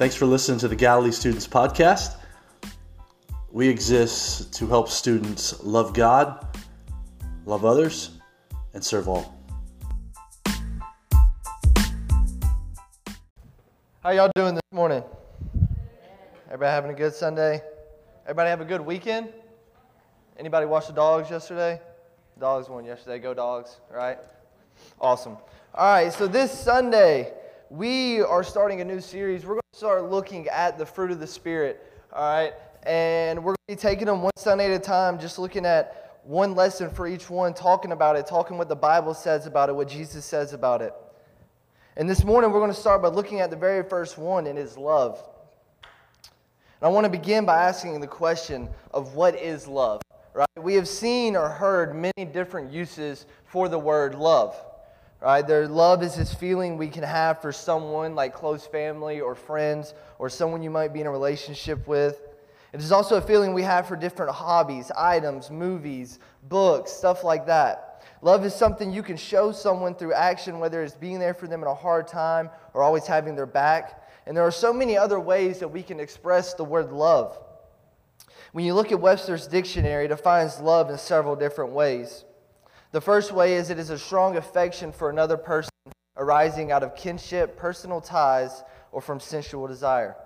Thanks for listening to the Galilee Students Podcast. We exist to help students love God, love others, and serve all. How y'all doing this morning? Everybody having a good Sunday? Everybody have a good weekend? Anybody watch the dogs yesterday? Dogs won yesterday. Go dogs, right? Awesome. All right, so this Sunday, we are starting a new series. We're going to start looking at the fruit of the Spirit, all right? And we're going to be taking them one Sunday at a time, just looking at one lesson for each one, talking about it, talking what the Bible says about it, what Jesus says about it. And this morning, we're going to start by looking at the very first one, and is love. And I want to begin by asking the question of what is love, right? We have seen or heard many different uses for the word love. Right? Their love is this feeling we can have for someone like close family or friends or someone you might be in a relationship with. It is also a feeling we have for different hobbies, items, movies, books, stuff like that. Love is something you can show someone through action, whether it's being there for them in a hard time or always having their back. And there are so many other ways that we can express the word love. When you look at Webster's dictionary, it defines love in several different ways. The first way is it is a strong affection for another person arising out of kinship, personal ties, or from sensual desire.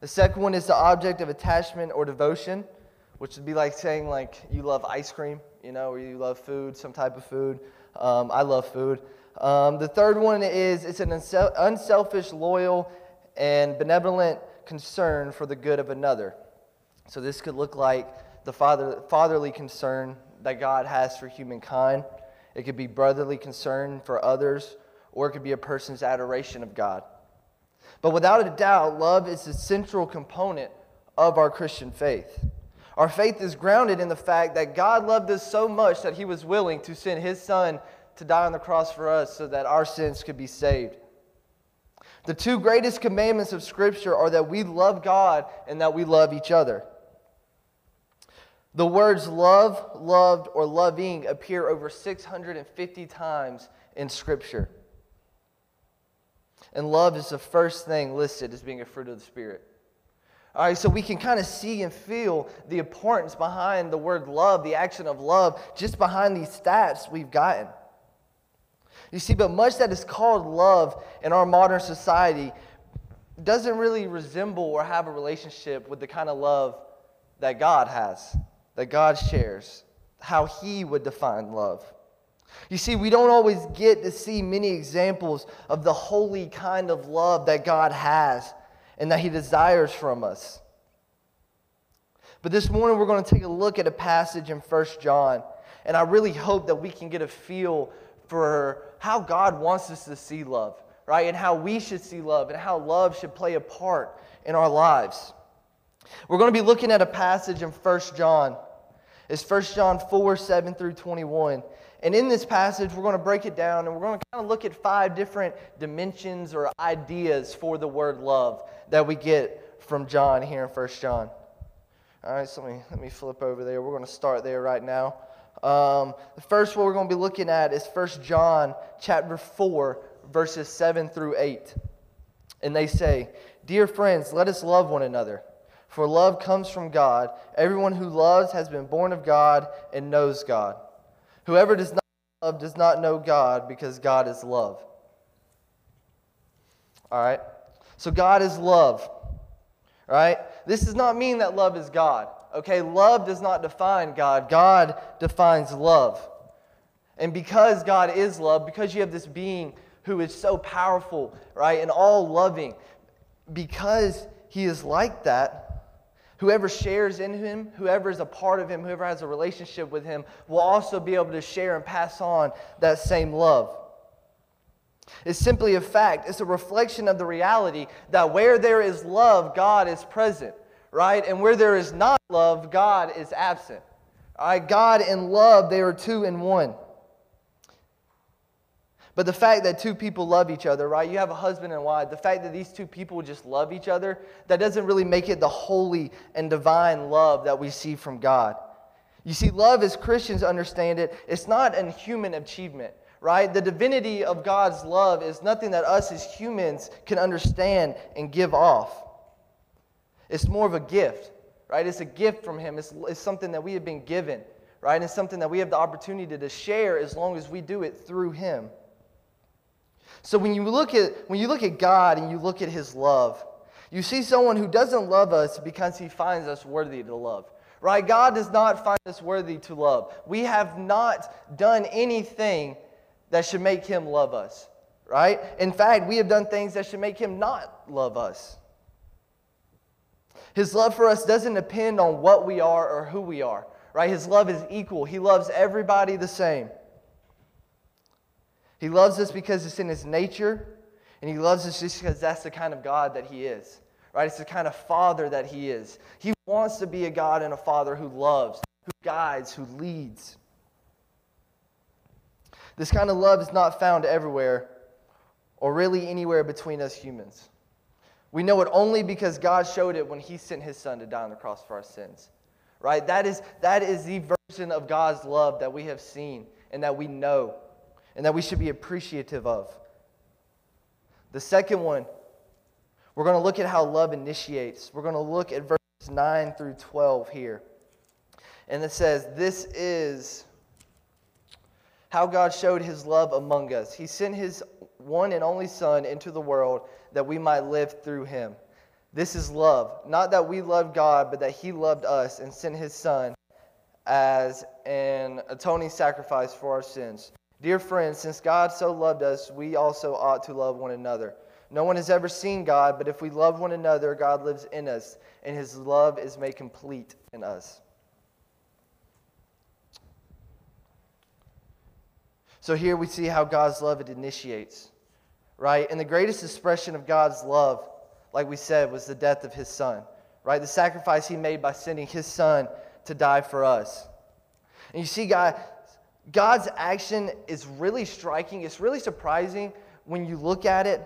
The second one is the object of attachment or devotion, which would be like saying like you love ice cream, you know, or you love food, some type of food. Um, I love food. Um, the third one is it's an unselfish, loyal, and benevolent concern for the good of another. So this could look like the father, fatherly concern that God has for humankind. It could be brotherly concern for others, or it could be a person's adoration of God. But without a doubt, love is the central component of our Christian faith. Our faith is grounded in the fact that God loved us so much that he was willing to send his son to die on the cross for us so that our sins could be saved. The two greatest commandments of Scripture are that we love God and that we love each other. The words love, loved, or loving appear over 650 times in Scripture. And love is the first thing listed as being a fruit of the Spirit. All right, so we can kind of see and feel the importance behind the word love, the action of love, just behind these stats we've gotten. You see, but much that is called love in our modern society doesn't really resemble or have a relationship with the kind of love that God has that God shares, how He would define love. You see, we don't always get to see many examples of the holy kind of love that God has and that He desires from us. But this morning, we're going to take a look at a passage in 1 John, and I really hope that we can get a feel for how God wants us to see love, right? And how we should see love, and how love should play a part in our lives. We're going to be looking at a passage in 1 John. It's 1 John 4 7 through 21. And in this passage, we're going to break it down and we're going to kind of look at five different dimensions or ideas for the word love that we get from John here in 1 John. All right, so let me, let me flip over there. We're going to start there right now. Um, the first one we're going to be looking at is 1 John chapter 4, verses 7 through 8. And they say, Dear friends, let us love one another for love comes from God. Everyone who loves has been born of God and knows God. Whoever does not love does not know God because God is love. All right? So God is love. All right? This does not mean that love is God. Okay? Love does not define God. God defines love. And because God is love, because you have this being who is so powerful, right, and all loving, because he is like that, Whoever shares in him, whoever is a part of him, whoever has a relationship with him, will also be able to share and pass on that same love. It's simply a fact. It's a reflection of the reality that where there is love, God is present, right? And where there is not love, God is absent. All right? God and love, they are two in one. But the fact that two people love each other, right? You have a husband and wife. The fact that these two people just love each other, that doesn't really make it the holy and divine love that we see from God. You see, love as Christians understand it, it's not a human achievement, right? The divinity of God's love is nothing that us as humans can understand and give off. It's more of a gift, right? It's a gift from Him. It's, it's something that we have been given, right? It's something that we have the opportunity to share as long as we do it through Him. So when you look at when you look at God and you look at His love, you see someone who doesn't love us because He finds us worthy to love. Right? God does not find us worthy to love. We have not done anything that should make Him love us. Right? In fact, we have done things that should make Him not love us. His love for us doesn't depend on what we are or who we are, right? His love is equal. He loves everybody the same. He loves us because it's in his nature, and he loves us just because that's the kind of God that he is, right? It's the kind of father that he is. He wants to be a God and a father who loves, who guides, who leads. This kind of love is not found everywhere or really anywhere between us humans. We know it only because God showed it when He sent His Son to die on the cross for our sins. Right? That is, that is the version of God's love that we have seen and that we know and that we should be appreciative of. The second one, we're going to look at how love initiates. We're going to look at verses 9 through 12 here. And it says, This is how God showed his love among us. He sent his one and only Son into the world that we might live through him. This is love. Not that we loved God, but that he loved us and sent his Son as an atoning sacrifice for our sins. Dear friends, since God so loved us, we also ought to love one another. No one has ever seen God, but if we love one another, God lives in us, and his love is made complete in us. So here we see how God's love it initiates right? And the greatest expression of God's love, like we said, was the death of his son, right? The sacrifice he made by sending his son to die for us. And you see, God, God's action is really striking. It's really surprising when you look at it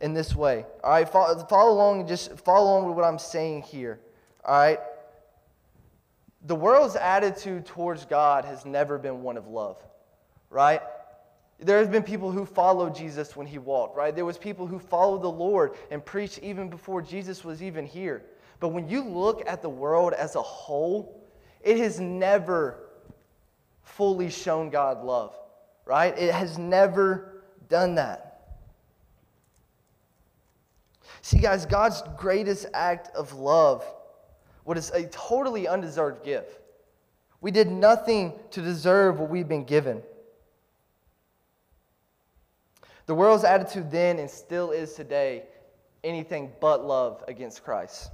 in this way. All right, follow, follow along and just follow along with what I'm saying here. All right. The world's attitude towards God has never been one of love, right? There have been people who followed Jesus when he walked, right? There was people who followed the Lord and preached even before Jesus was even here. But when you look at the world as a whole, it has never fully shown God love, right? It has never done that. See, guys, God's greatest act of love what is a totally undeserved gift. We did nothing to deserve what we've been given. The world's attitude then and still is today anything but love against Christ.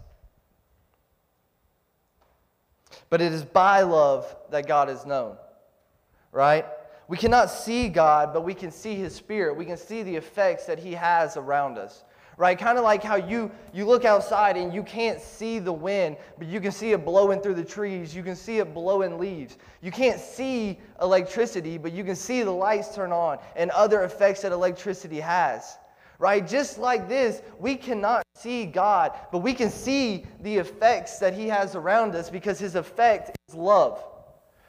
But it is by love that God is known, right? We cannot see God, but we can see His Spirit. We can see the effects that He has around us right? Kind of like how you, you look outside and you can't see the wind, but you can see it blowing through the trees. You can see it blowing leaves. You can't see electricity, but you can see the lights turn on and other effects that electricity has. Right? Just like this, we cannot see God, but we can see the effects that He has around us because His effect is love.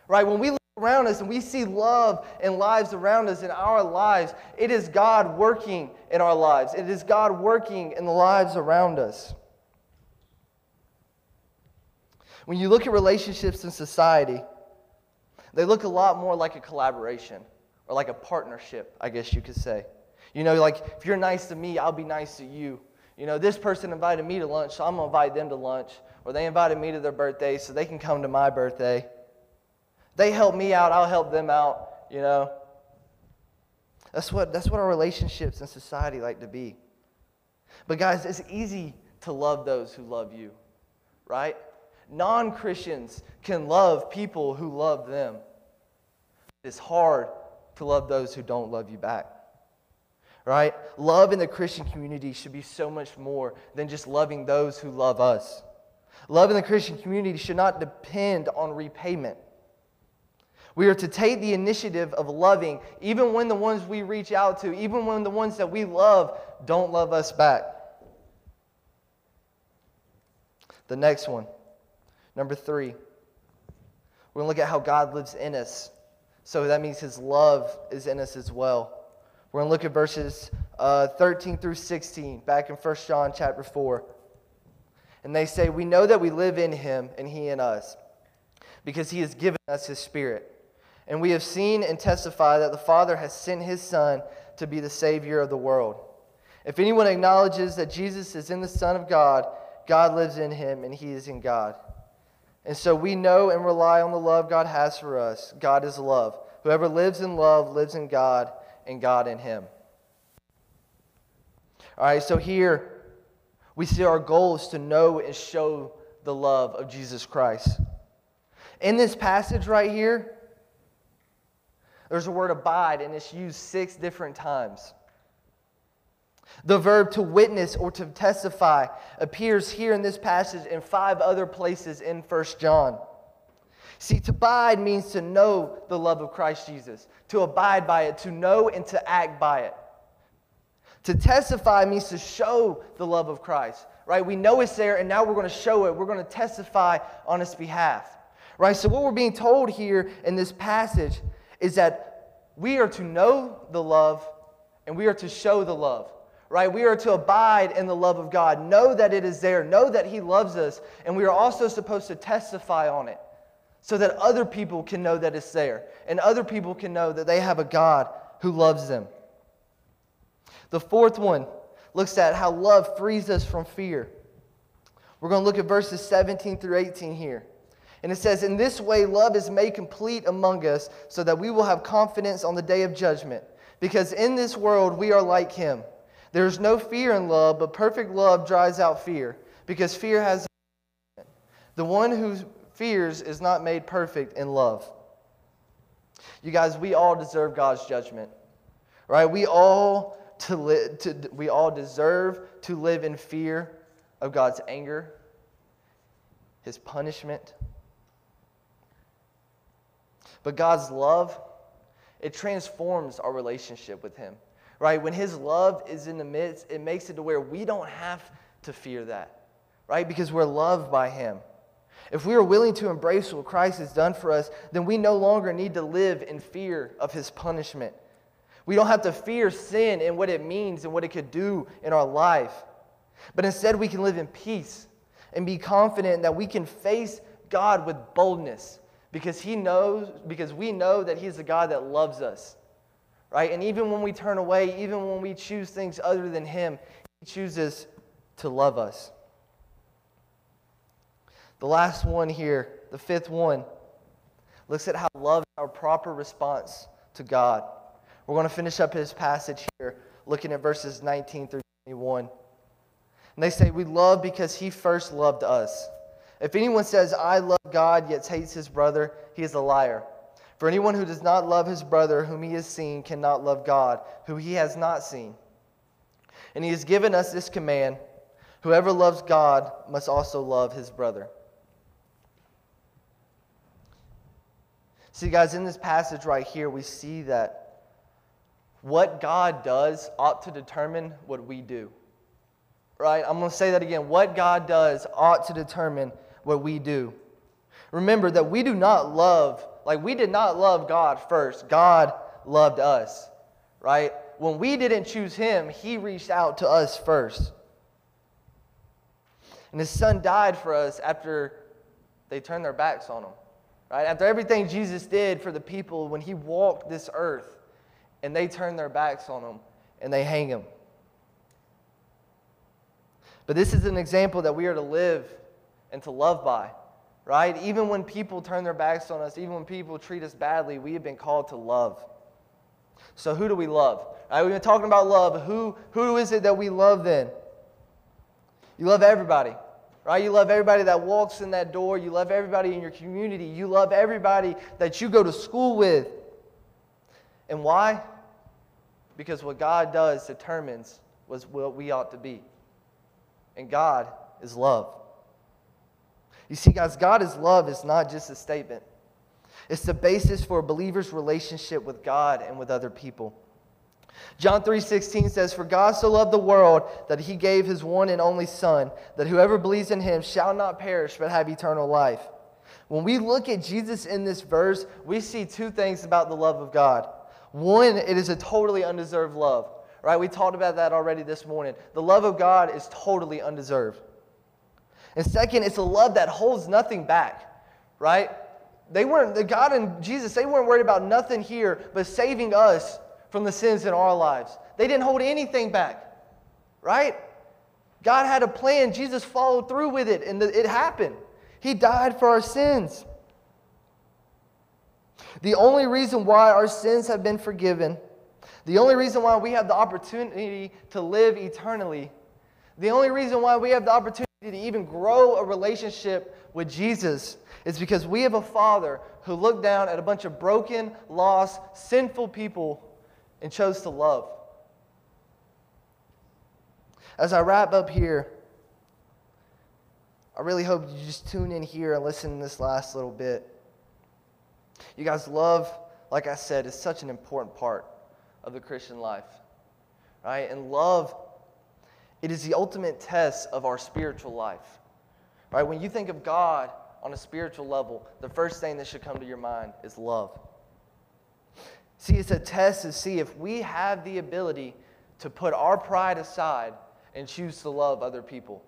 Right? When we around us and we see love and lives around us in our lives, it is God working in our lives. It is God working in the lives around us. When you look at relationships in society, they look a lot more like a collaboration or like a partnership, I guess you could say. You know, like if you're nice to me, I'll be nice to you. You know, this person invited me to lunch, so I'm going to invite them to lunch. Or they invited me to their birthday, so they can come to my birthday. They help me out, I'll help them out, you know. That's what, that's what our relationships in society like to be. But, guys, it's easy to love those who love you, right? Non Christians can love people who love them. It's hard to love those who don't love you back, right? Love in the Christian community should be so much more than just loving those who love us. Love in the Christian community should not depend on repayment. We are to take the initiative of loving, even when the ones we reach out to, even when the ones that we love don't love us back. The next one, number three, we're going to look at how God lives in us. So that means his love is in us as well. We're going to look at verses uh, 13 through 16, back in 1 John chapter 4. And they say, We know that we live in him and he in us, because he has given us his Spirit. And we have seen and testified that the Father has sent his Son to be the Savior of the world. If anyone acknowledges that Jesus is in the Son of God, God lives in him and he is in God. And so we know and rely on the love God has for us. God is love. Whoever lives in love lives in God and God in him. All right, so here we see our goal is to know and show the love of Jesus Christ. In this passage right here, there's a word abide, and it's used six different times. The verb to witness or to testify appears here in this passage in five other places in 1 John. See, to abide means to know the love of Christ Jesus, to abide by it, to know and to act by it. To testify means to show the love of Christ, right? We know it's there, and now we're going to show it. We're going to testify on its behalf, right? So, what we're being told here in this passage is that we are to know the love and we are to show the love right? We are to abide in the love of God, know that it is there, know that He loves us, and we are also supposed to testify on it so that other people can know that it's there and other people can know that they have a God who loves them. The fourth one looks at how love frees us from fear. We're going to look at verses 17 through 18 here. And it says, In this way, love is made complete among us, so that we will have confidence on the day of judgment. Because in this world, we are like him. There is no fear in love, but perfect love drives out fear, because fear has. The one who fears is not made perfect in love. You guys, we all deserve God's judgment, right? We all to, li- to we all deserve to live in fear of God's anger, His punishment. But God's love, it transforms our relationship with Him right? When His love is in the midst, it makes it to where we don't have to fear that, right? Because we're loved by Him. If we are willing to embrace what Christ has done for us, then we no longer need to live in fear of His punishment. We don't have to fear sin and what it means and what it could do in our life. But instead, we can live in peace and be confident that we can face God with boldness because He knows, because we know that He's a God that loves us right? And even when we turn away, even when we choose things other than Him, He chooses to love us. The last one here, the fifth one, looks at how love is our proper response to God. We're going to finish up his passage here, looking at verses 19 through 21. And they say, We love because he first loved us. If anyone says, I love God, yet hates his brother, he is a liar. For anyone who does not love his brother whom he has seen cannot love God, who he has not seen. And he has given us this command whoever loves God must also love his brother. See, guys, in this passage right here, we see that what God does ought to determine what we do. Right? I'm going to say that again. What God does ought to determine what we do. Remember that we do not love like we did not love God first. God loved us, right? When we didn't choose him, he reached out to us first. And his son died for us after they turned their backs on him. Right? After everything Jesus did for the people when he walked this earth and they turned their backs on him and they hang him. But this is an example that we are to live and to love by right? Even when people turn their backs on us, even when people treat us badly, we have been called to love. So, who do we love? Right, we've been talking about love. Who, who is it that we love then? You love everybody, right? You love everybody that walks in that door. You love everybody in your community. You love everybody that you go to school with. And why? Because what God does determines was what we ought to be. And God is love. You see, guys, God is love is not just a statement. It's the basis for a believer's relationship with God and with other people. John 3:16 says, "For God so loved the world that he gave his one and only son, that whoever believes in him shall not perish but have eternal life." When we look at Jesus in this verse, we see two things about the love of God. One, it is a totally undeserved love. Right? We talked about that already this morning. The love of God is totally undeserved. And second, it's a love that holds nothing back, right? They weren't, the God and Jesus, they weren't worried about nothing here but saving us from the sins in our lives. They didn't hold anything back, right? God had a plan. Jesus followed through with it, and it happened. He died for our sins. The only reason why our sins have been forgiven, the only reason why we have the opportunity to live eternally, the only reason why we have the opportunity to even grow a relationship with Jesus is because we have a Father who looked down at a bunch of broken, lost, sinful people and chose to love. As I wrap up here, I really hope you just tune in here and listen to this last little bit. You guys, love, like I said, is such an important part of the Christian life. Right? And love, it is the ultimate test of our spiritual life. Right? When you think of God on a spiritual level, the first thing that should come to your mind is love. See, it's a test to see if we have the ability to put our pride aside and choose to love other people.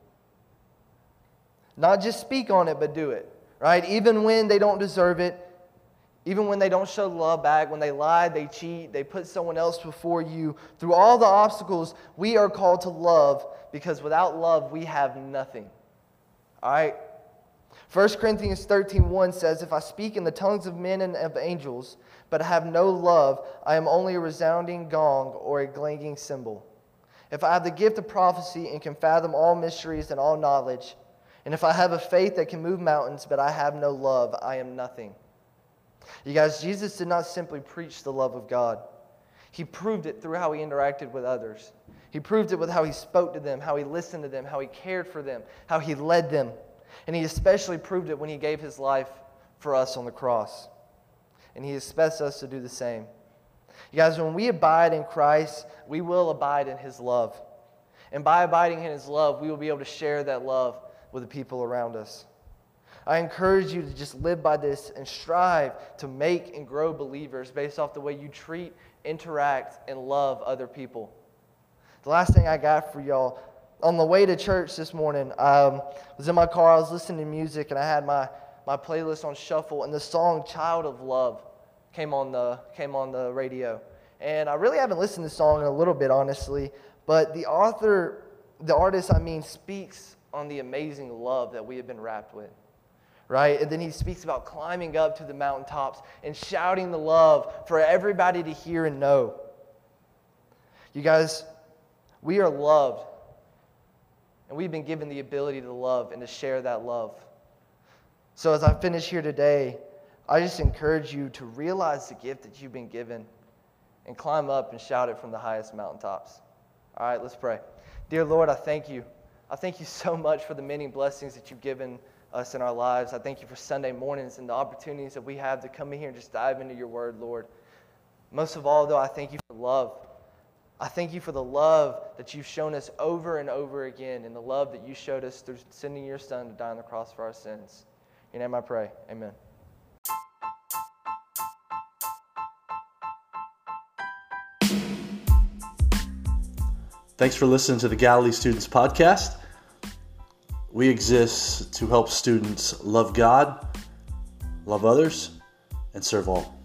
Not just speak on it, but do it, right? Even when they don't deserve it, even when they don't show love back, when they lie, they cheat, they put someone else before you. Through all the obstacles, we are called to love because without love, we have nothing. All right? 1 Corinthians 13 1 says, If I speak in the tongues of men and of angels, but I have no love, I am only a resounding gong or a clanging cymbal. If I have the gift of prophecy and can fathom all mysteries and all knowledge, and if I have a faith that can move mountains, but I have no love, I am nothing. You guys, Jesus did not simply preach the love of God, He proved it through how He interacted with others. He proved it with how He spoke to them, how He listened to them, how He cared for them, how He led them. And He especially proved it when He gave His life for us on the cross. And He expects us to do the same. You guys, when we abide in Christ, we will abide in His love. And by abiding in His love, we will be able to share that love with the people around us. I encourage you to just live by this and strive to make and grow believers based off the way you treat, interact, and love other people. The last thing I got for y'all on the way to church this morning, I um, was in my car, I was listening to music, and I had my, my playlist on shuffle, and the song Child of Love came on the, came on the radio. And I really haven't listened to the song in a little bit, honestly, but the author, the artist, I mean, speaks on the amazing love that we have been wrapped with right? And then he speaks about climbing up to the mountaintops and shouting the love for everybody to hear and know. You guys, we are loved. And we've been given the ability to love and to share that love. So as I finish here today, I just encourage you to realize the gift that you've been given and climb up and shout it from the highest mountaintops. All right, let's pray. Dear Lord, I thank you. I thank you so much for the many blessings that you've given us in our lives. I thank you for Sunday mornings and the opportunities that we have to come in here and just dive into your word, Lord. Most of all, though, I thank you for love. I thank you for the love that you've shown us over and over again and the love that you showed us through sending your son to die on the cross for our sins. In your name I pray. Amen. Thanks for listening to the Galilee Students Podcast. We exist to help students love God, love others, and serve all.